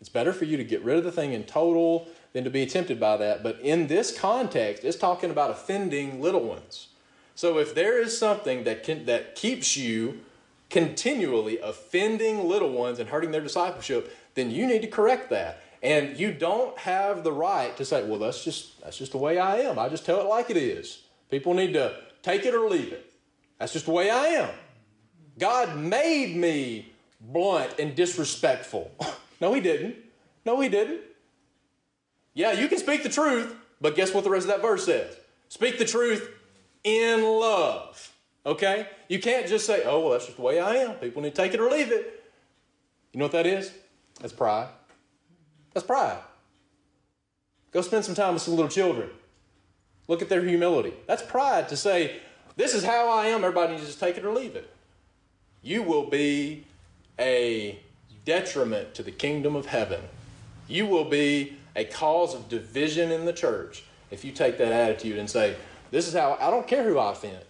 It's better for you to get rid of the thing in total than to be tempted by that. But in this context, it's talking about offending little ones. So if there is something that can, that keeps you continually offending little ones and hurting their discipleship, then you need to correct that. And you don't have the right to say, "Well, that's just that's just the way I am. I just tell it like it is." People need to take it or leave it. That's just the way I am. God made me blunt and disrespectful. no, He didn't. No, He didn't. Yeah, you can speak the truth, but guess what the rest of that verse says? Speak the truth in love. Okay? You can't just say, oh, well, that's just the way I am. People need to take it or leave it. You know what that is? That's pride. That's pride. Go spend some time with some little children. Look at their humility. That's pride to say, this is how I am. Everybody needs to just take it or leave it. You will be a detriment to the kingdom of heaven. You will be a cause of division in the church if you take that attitude and say, This is how I don't care who I offend.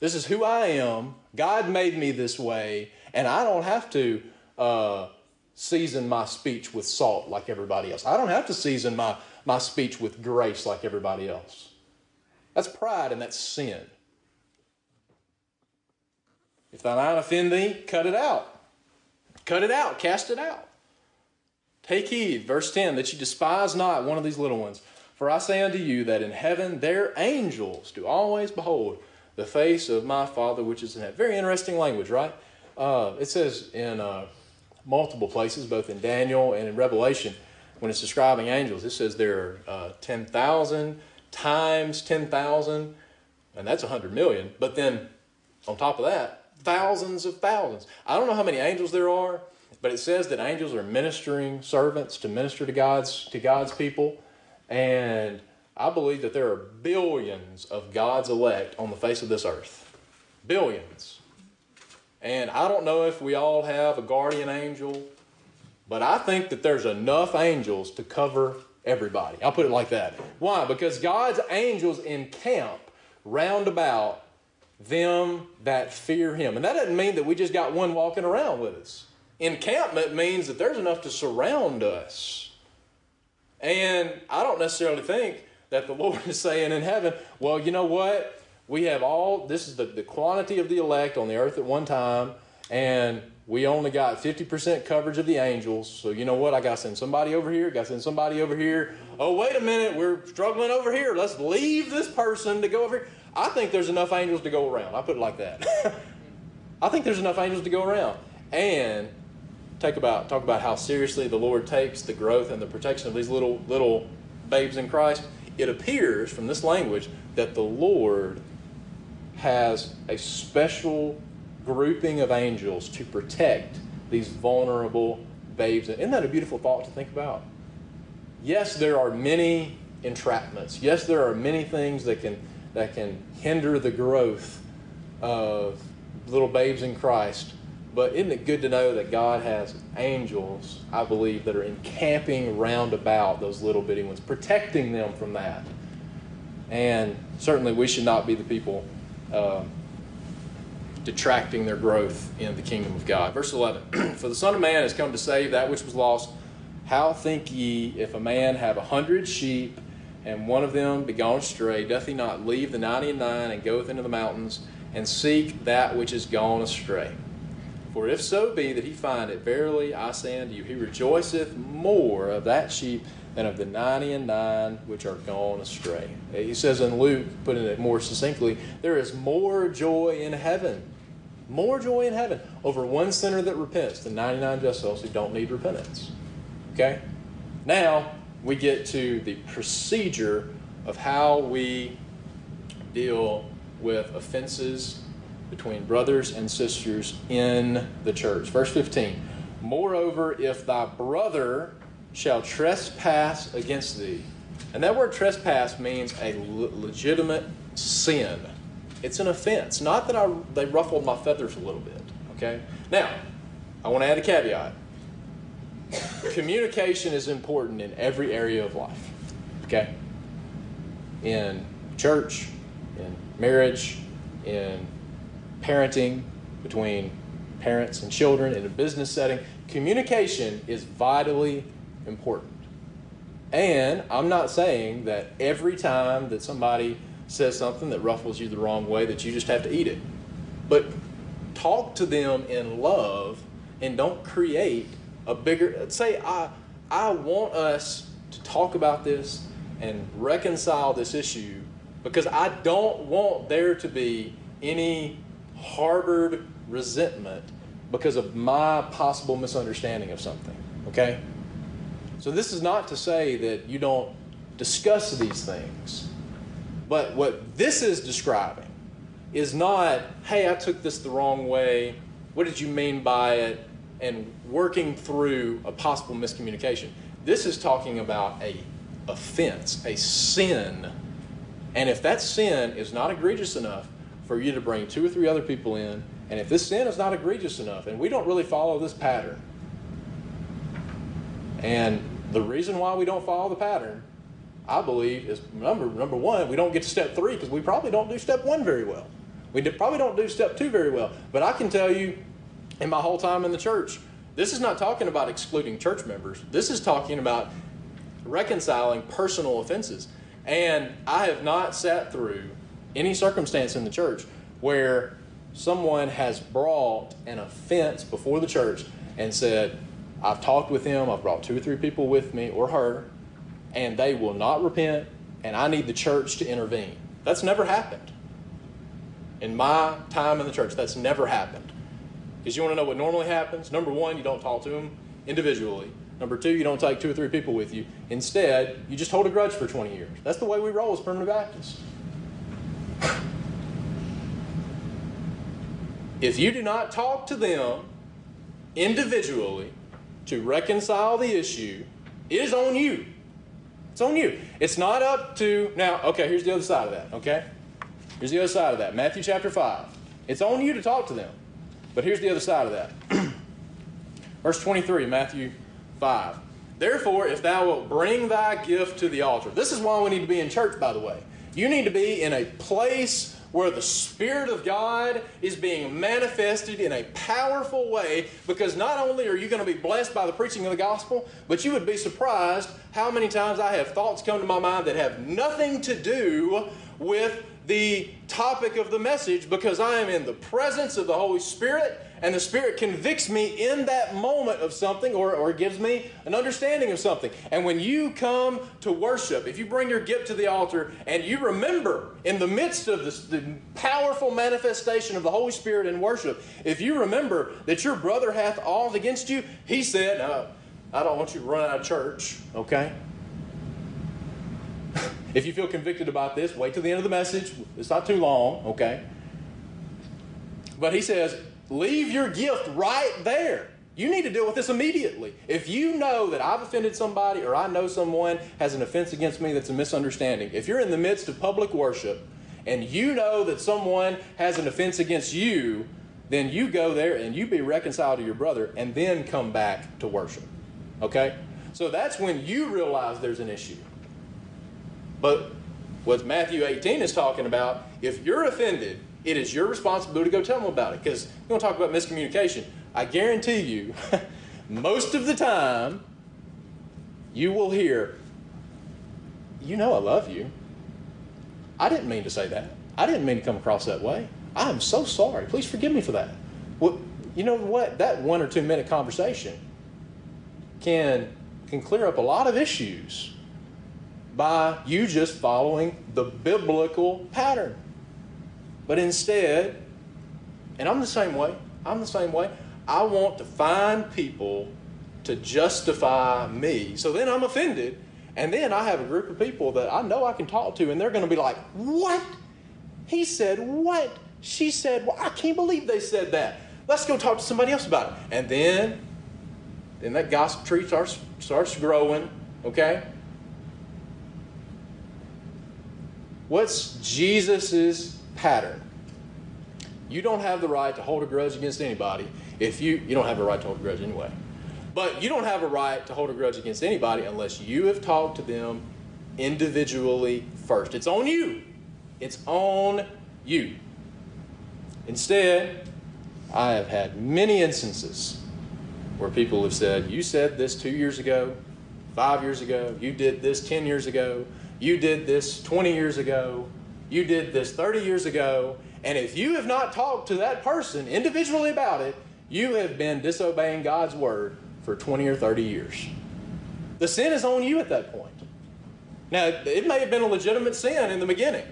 This is who I am. God made me this way, and I don't have to uh, season my speech with salt like everybody else. I don't have to season my, my speech with grace like everybody else. That's pride and that's sin. If thine eye offend thee, cut it out. Cut it out, cast it out. Take heed, verse 10, that you despise not one of these little ones. For I say unto you that in heaven their angels do always behold the face of my Father which is in heaven. Very interesting language, right? Uh, it says in uh, multiple places, both in Daniel and in Revelation, when it's describing angels, it says there are uh, 10,000 times 10,000, and that's 100 million. But then on top of that, thousands of thousands. I don't know how many angels there are, but it says that angels are ministering servants to minister to God's to God's people, and I believe that there are billions of God's elect on the face of this earth. Billions. And I don't know if we all have a guardian angel, but I think that there's enough angels to cover everybody. I'll put it like that. Why? Because God's angels encamp round about them that fear him. And that doesn't mean that we just got one walking around with us encampment means that there's enough to surround us. And I don't necessarily think that the Lord is saying in heaven, well, you know what? We have all, this is the, the quantity of the elect on the earth at one time, and we only got 50% coverage of the angels. So, you know what? I got to send somebody over here, got to send somebody over here. Oh, wait a minute, we're struggling over here. Let's leave this person to go over here. I think there's enough angels to go around. I put it like that. I think there's enough angels to go around. And talk about talk about how seriously the Lord takes the growth and the protection of these little little babes in Christ. It appears from this language that the Lord has a special grouping of angels to protect these vulnerable babes. Isn't that a beautiful thought to think about? Yes, there are many entrapments. Yes, there are many things that can that can hinder the growth of little babes in Christ. But isn't it good to know that God has angels, I believe, that are encamping round about those little bitty ones, protecting them from that? And certainly we should not be the people uh, detracting their growth in the kingdom of God. Verse 11 For the Son of Man has come to save that which was lost. How think ye if a man have a hundred sheep and one of them be gone astray, doth he not leave the ninety and nine and goeth into the mountains and seek that which is gone astray? For if so be that he find it, verily I say unto you, he rejoiceth more of that sheep than of the ninety and nine which are gone astray. He says in Luke, putting it more succinctly, there is more joy in heaven, more joy in heaven over one sinner that repents than 99 just souls who don't need repentance. Okay? Now we get to the procedure of how we deal with offenses between brothers and sisters in the church. Verse 15 Moreover, if thy brother shall trespass against thee. And that word trespass means a legitimate sin. It's an offense. Not that I, they ruffled my feathers a little bit. Okay? Now, I want to add a caveat. Communication is important in every area of life. Okay? In church, in marriage, in parenting, between parents and children, in a business setting. Communication is vitally important. And I'm not saying that every time that somebody says something that ruffles you the wrong way that you just have to eat it. But talk to them in love and don't create a bigger say I I want us to talk about this and reconcile this issue because I don't want there to be any harbored resentment because of my possible misunderstanding of something. Okay? So, this is not to say that you don't discuss these things. But what this is describing is not, hey, I took this the wrong way. What did you mean by it? And working through a possible miscommunication. This is talking about a offense, a sin. And if that sin is not egregious enough for you to bring two or three other people in, and if this sin is not egregious enough, and we don't really follow this pattern, and the reason why we don't follow the pattern, I believe, is number number one, we don't get to step three because we probably don't do step one very well. We probably don't do step two very well. But I can tell you, in my whole time in the church, this is not talking about excluding church members. This is talking about reconciling personal offenses. And I have not sat through any circumstance in the church where someone has brought an offense before the church and said, I've talked with him, I've brought two or three people with me or her, and they will not repent, and I need the church to intervene. That's never happened. In my time in the church, that's never happened. Because you want to know what normally happens? Number one, you don't talk to them individually. Number two, you don't take two or three people with you. Instead, you just hold a grudge for 20 years. That's the way we roll as Primitive Baptists. if you do not talk to them individually, to reconcile the issue is on you. It's on you. It's not up to, now, okay, here's the other side of that, okay? Here's the other side of that. Matthew chapter 5. It's on you to talk to them. But here's the other side of that. Verse 23, Matthew 5. Therefore, if thou wilt bring thy gift to the altar. This is why we need to be in church, by the way. You need to be in a place where the Spirit of God is being manifested in a powerful way because not only are you going to be blessed by the preaching of the gospel, but you would be surprised how many times I have thoughts come to my mind that have nothing to do with the topic of the message because I am in the presence of the Holy Spirit and the Spirit convicts me in that moment of something or, or gives me an understanding of something. And when you come to worship, if you bring your gift to the altar and you remember in the midst of this, the powerful manifestation of the Holy Spirit in worship, if you remember that your brother hath all against you, he said, no, I don't want you to run out of church, okay? If you feel convicted about this, wait till the end of the message. It's not too long, okay? But he says, Leave your gift right there. You need to deal with this immediately. If you know that I've offended somebody or I know someone has an offense against me that's a misunderstanding, if you're in the midst of public worship and you know that someone has an offense against you, then you go there and you be reconciled to your brother and then come back to worship. Okay? So that's when you realize there's an issue. But what Matthew 18 is talking about, if you're offended it is your responsibility to go tell them about it. Because we're going to talk about miscommunication. I guarantee you, most of the time, you will hear, You know, I love you. I didn't mean to say that. I didn't mean to come across that way. I am so sorry. Please forgive me for that. Well, you know what? That one or two minute conversation can, can clear up a lot of issues by you just following the biblical pattern. But instead, and I'm the same way, I'm the same way, I want to find people to justify me. So then I'm offended, and then I have a group of people that I know I can talk to, and they're going to be like, What? He said, What? She said, Well, I can't believe they said that. Let's go talk to somebody else about it. And then then that gossip tree starts starts growing, okay? What's Jesus's pattern? You don't have the right to hold a grudge against anybody if you you don't have a right to hold a grudge anyway. But you don't have a right to hold a grudge against anybody unless you have talked to them individually first. It's on you. It's on you. Instead, I have had many instances where people have said, You said this two years ago, five years ago, you did this 10 years ago, you did this 20 years ago, you did this 30 years ago, and if you have not talked to that person individually about it, you have been disobeying God's word for 20 or 30 years. The sin is on you at that point. Now, it may have been a legitimate sin in the beginning.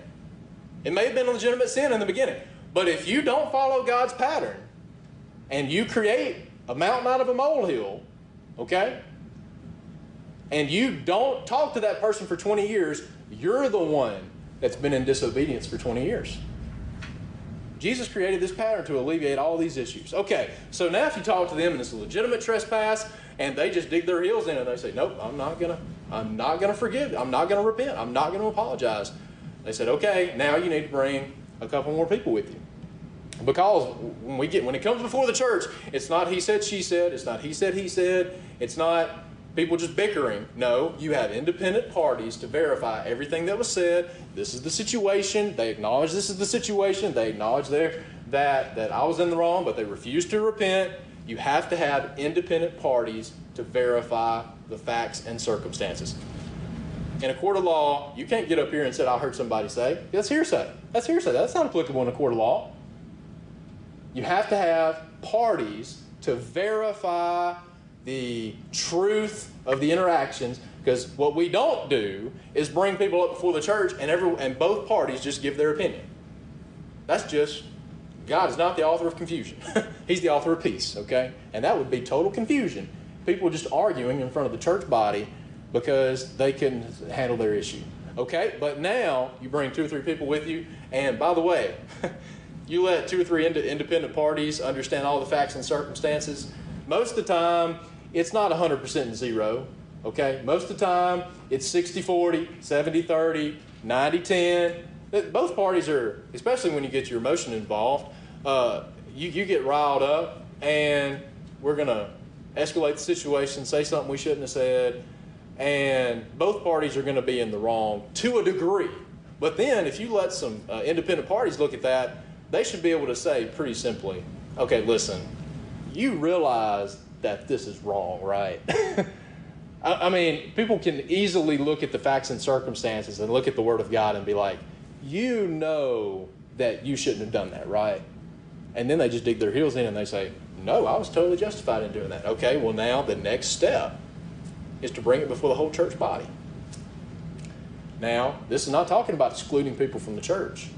It may have been a legitimate sin in the beginning. But if you don't follow God's pattern and you create a mountain out of a molehill, okay? And you don't talk to that person for 20 years, you're the one that's been in disobedience for 20 years. Jesus created this pattern to alleviate all these issues. Okay, so now if you talk to them and it's a legitimate trespass and they just dig their heels in and they say, Nope, I'm not gonna, I'm not gonna forgive, I'm not gonna repent, I'm not gonna apologize. They said, Okay, now you need to bring a couple more people with you. Because when we get when it comes before the church, it's not he said, she said, it's not he said, he said, it's not people just bickering. No, you have independent parties to verify everything that was said. This is the situation. They acknowledge this is the situation. They acknowledge there that that I was in the wrong, but they refuse to repent. You have to have independent parties to verify the facts and circumstances. In a court of law, you can't get up here and say, I heard somebody say. That's hearsay. That's hearsay. That's not applicable in a court of law. You have to have parties to verify the truth of the interactions because what we don't do is bring people up before the church and every and both parties just give their opinion. That's just God is not the author of confusion. He's the author of peace, okay? And that would be total confusion. People just arguing in front of the church body because they couldn't handle their issue. Okay? But now you bring two or three people with you, and by the way, you let two or three ind- independent parties understand all the facts and circumstances. Most of the time, it's not 100% zero. Okay? Most of the time, it's 60 40, 70 30, 90 10. Both parties are, especially when you get your emotion involved, uh, you, you get riled up, and we're going to escalate the situation, say something we shouldn't have said, and both parties are going to be in the wrong to a degree. But then, if you let some uh, independent parties look at that, they should be able to say pretty simply, okay, listen, you realize that this is wrong, right? I, I mean, people can easily look at the facts and circumstances and look at the Word of God and be like, you know that you shouldn't have done that, right? And then they just dig their heels in and they say, no, I was totally justified in doing that. Okay, well, now the next step is to bring it before the whole church body. Now, this is not talking about excluding people from the church.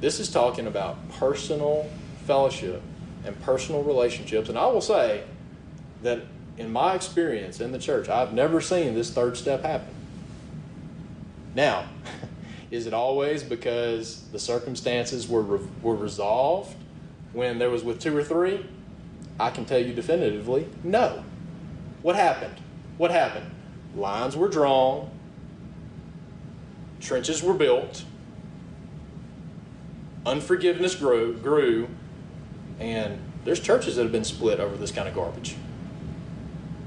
This is talking about personal fellowship and personal relationships. And I will say that in my experience in the church, I've never seen this third step happen. Now, is it always because the circumstances were, were resolved when there was with two or three? I can tell you definitively no. What happened? What happened? Lines were drawn, trenches were built, unforgiveness grew, grew, and there's churches that have been split over this kind of garbage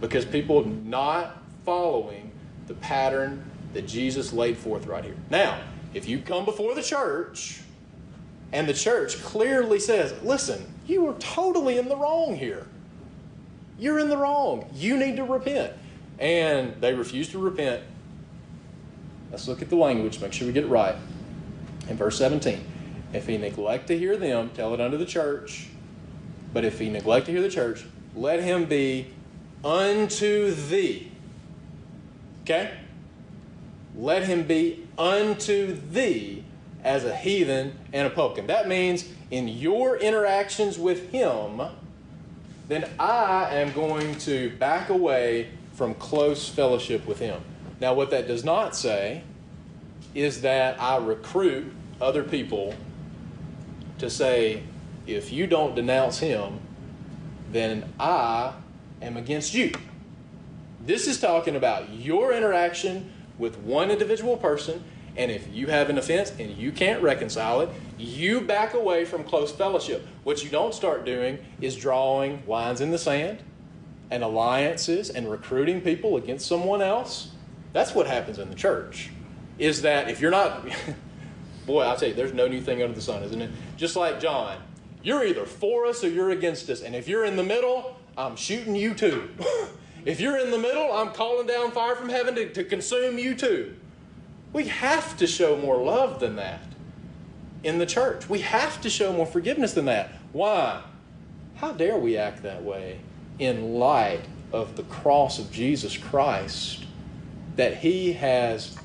because people not following the pattern that Jesus laid forth right here. Now, if you come before the church and the church clearly says, listen, you are totally in the wrong here. You're in the wrong. You need to repent. And they refuse to repent. Let's look at the language, make sure we get it right. In verse 17, if he neglect to hear them, tell it unto the church. But if he neglect to hear the church, let him be unto thee. Okay? Let him be unto thee as a heathen and a publican. That means in your interactions with him, then I am going to back away from close fellowship with him. Now, what that does not say is that I recruit other people to say, if you don't denounce him, then I am against you. This is talking about your interaction with one individual person, and if you have an offense and you can't reconcile it, you back away from close fellowship. What you don't start doing is drawing lines in the sand and alliances and recruiting people against someone else. That's what happens in the church. Is that if you're not, boy, I'll tell you, there's no new thing under the sun, isn't it? Just like John, you're either for us or you're against us. And if you're in the middle, I'm shooting you too. if you're in the middle, I'm calling down fire from heaven to, to consume you too. We have to show more love than that in the church. We have to show more forgiveness than that. Why? How dare we act that way in light of the cross of Jesus Christ that He has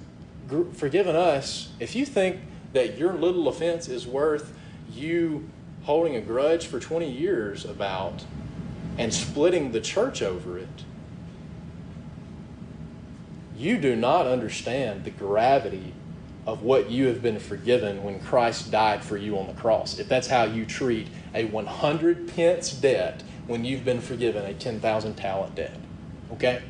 forgiven us? If you think that your little offense is worth you holding a grudge for 20 years about and splitting the church over it, you do not understand the gravity of what you have been forgiven when Christ died for you on the cross. If that's how you treat a 100 pence debt when you've been forgiven a 10,000 talent debt. Okay?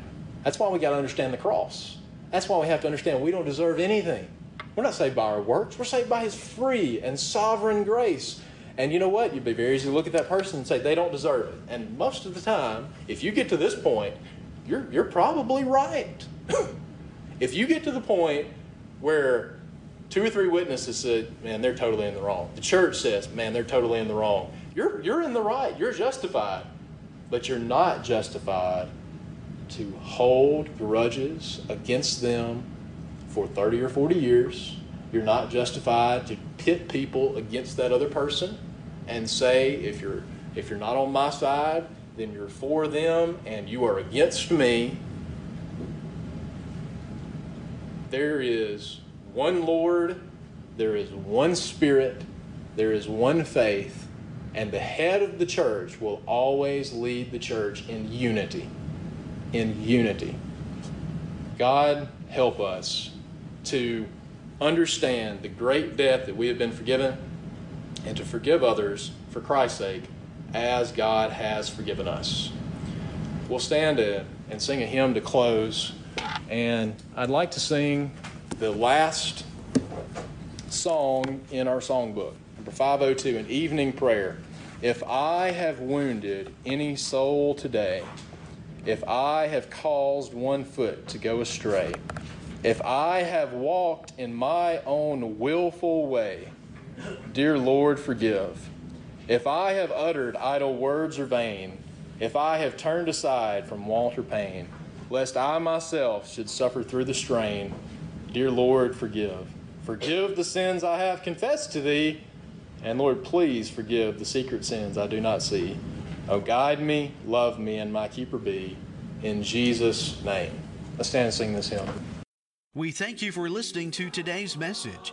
That's why we got to understand the cross. That's why we have to understand we don't deserve anything. We're not saved by our works, we're saved by His free and sovereign grace. And you know what? You'd be very easy to look at that person and say they don't deserve it. And most of the time, if you get to this point, you're, you're probably right. if you get to the point where two or three witnesses said, man, they're totally in the wrong. The church says, man, they're totally in the wrong. You're, you're in the right. You're justified. But you're not justified to hold grudges against them for 30 or 40 years. You're not justified to pit people against that other person and say, if you're, if you're not on my side, then you're for them and you are against me. There is one Lord, there is one Spirit, there is one faith, and the head of the church will always lead the church in unity. In unity. God help us to understand the great debt that we have been forgiven and to forgive others for Christ's sake as God has forgiven us. We'll stand and sing a hymn to close, and I'd like to sing the last song in our songbook, number 502, an evening prayer. If I have wounded any soul today, if I have caused one foot to go astray, if I have walked in my own willful way, dear Lord, forgive. If I have uttered idle words or vain, if I have turned aside from want or pain, lest I myself should suffer through the strain, dear Lord, forgive. Forgive the sins I have confessed to thee, and Lord, please forgive the secret sins I do not see. Oh, guide me, love me, and my keeper be. In Jesus' name. Let's stand and sing this hymn. We thank you for listening to today's message